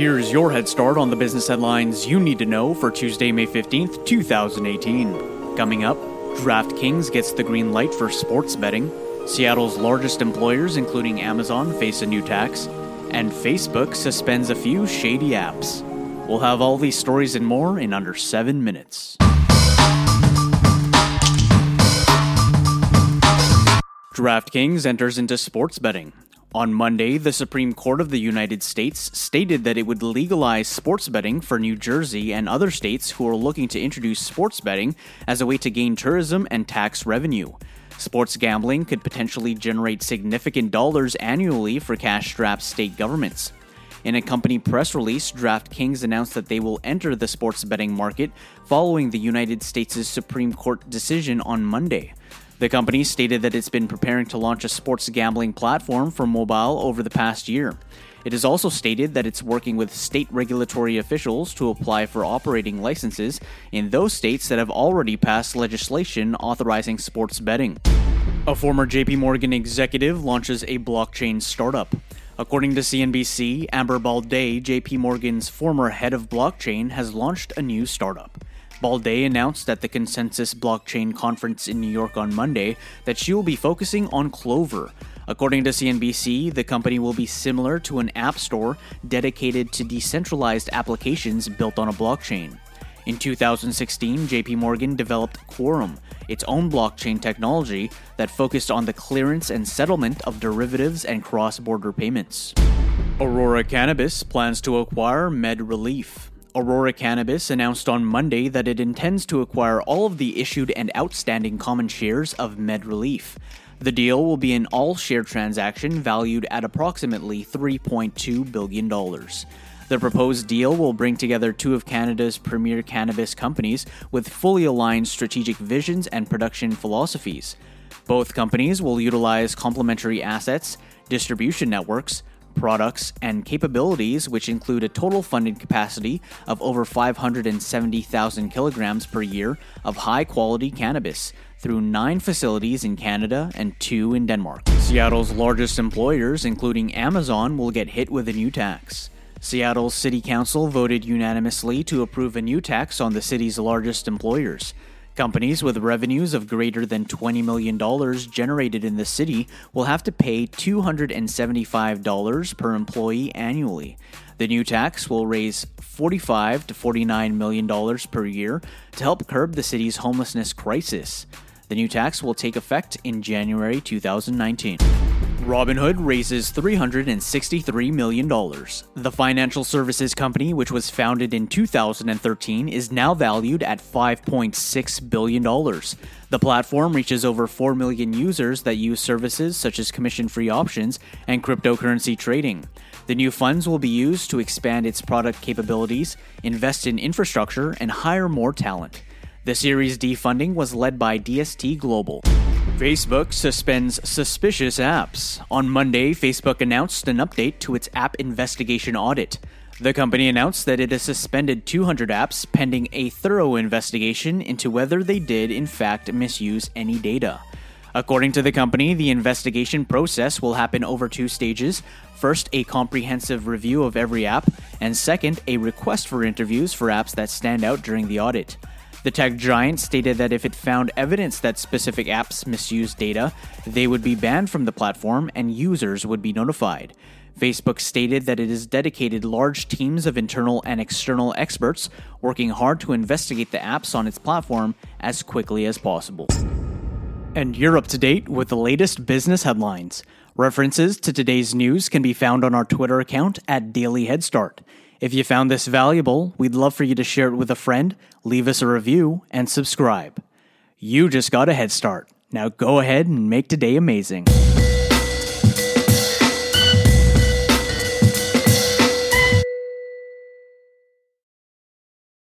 Here's your head start on the business headlines you need to know for Tuesday, May 15th, 2018. Coming up, DraftKings gets the green light for sports betting, Seattle's largest employers, including Amazon, face a new tax, and Facebook suspends a few shady apps. We'll have all these stories and more in under seven minutes. DraftKings enters into sports betting. On Monday, the Supreme Court of the United States stated that it would legalize sports betting for New Jersey and other states who are looking to introduce sports betting as a way to gain tourism and tax revenue. Sports gambling could potentially generate significant dollars annually for cash strapped state governments. In a company press release, DraftKings announced that they will enter the sports betting market following the United States' Supreme Court decision on Monday. The company stated that it's been preparing to launch a sports gambling platform for mobile over the past year. It has also stated that it's working with state regulatory officials to apply for operating licenses in those states that have already passed legislation authorizing sports betting. A former JP Morgan executive launches a blockchain startup. According to CNBC, Amber Baldet, JP Morgan's former head of blockchain, has launched a new startup. Baldet announced at the Consensus Blockchain Conference in New York on Monday that she will be focusing on Clovyr. According to CNBC, the company will be similar to an app store dedicated to decentralized applications built on a blockchain. In 2016, JP Morgan developed Quorum, its own blockchain technology that focused on the clearance and settlement of derivatives and cross border payments. Aurora Cannabis plans to acquire MedReleaf. Aurora Cannabis announced on Monday that it intends to acquire all of the issued and outstanding common shares of MedReleaf. The deal will be an all share transaction valued at approximately $3.2 billion. The proposed deal will bring together two of Canada's premier cannabis companies with fully aligned strategic visions and production philosophies. Both companies will utilize complementary assets, distribution networks, products, and capabilities, which include a total funded capacity of over 570,000 kilograms per year of high quality cannabis through nine facilities in Canada and two in Denmark. Seattle's largest employers, including Amazon, will get hit with a new tax. Seattle's City Council voted unanimously to approve a new tax on the city's largest employers. Companies with revenues of greater than $20 million generated in the city will have to pay $275 per employee annually. The new tax will raise 45 to $49 million per year to help curb the city's homelessness crisis. The new tax will take effect in January 2019. Robinhood raises $363 million. The financial services company, which was founded in 2013, is now valued at $5.6 billion. The platform reaches over 4 million users that use services such as commission free options and cryptocurrency trading. The new funds will be used to expand its product capabilities, invest in infrastructure, and hire more talent. The Series D funding was led by DST Global. Facebook suspends suspicious apps. On Monday, Facebook announced an update to its app investigation audit. The company announced that it has suspended 200 apps pending a thorough investigation into whether they did, in fact, misuse any data. According to the company, the investigation process will happen over two stages. First, a comprehensive review of every app, and second, a request for interviews for apps that stand out during the audit. The tech giant stated that if it found evidence that specific apps misuse data, they would be banned from the platform and users would be notified. Facebook stated that it has dedicated large teams of internal and external experts working hard to investigate the apps on its platform as quickly as possible. And you're up to date with the latest business headlines. References to today's news can be found on our Twitter account at Daily Head Start. If you found this valuable, we'd love for you to share it with a friend, leave us a review, and subscribe. You just got a head start. Now go ahead and make today amazing.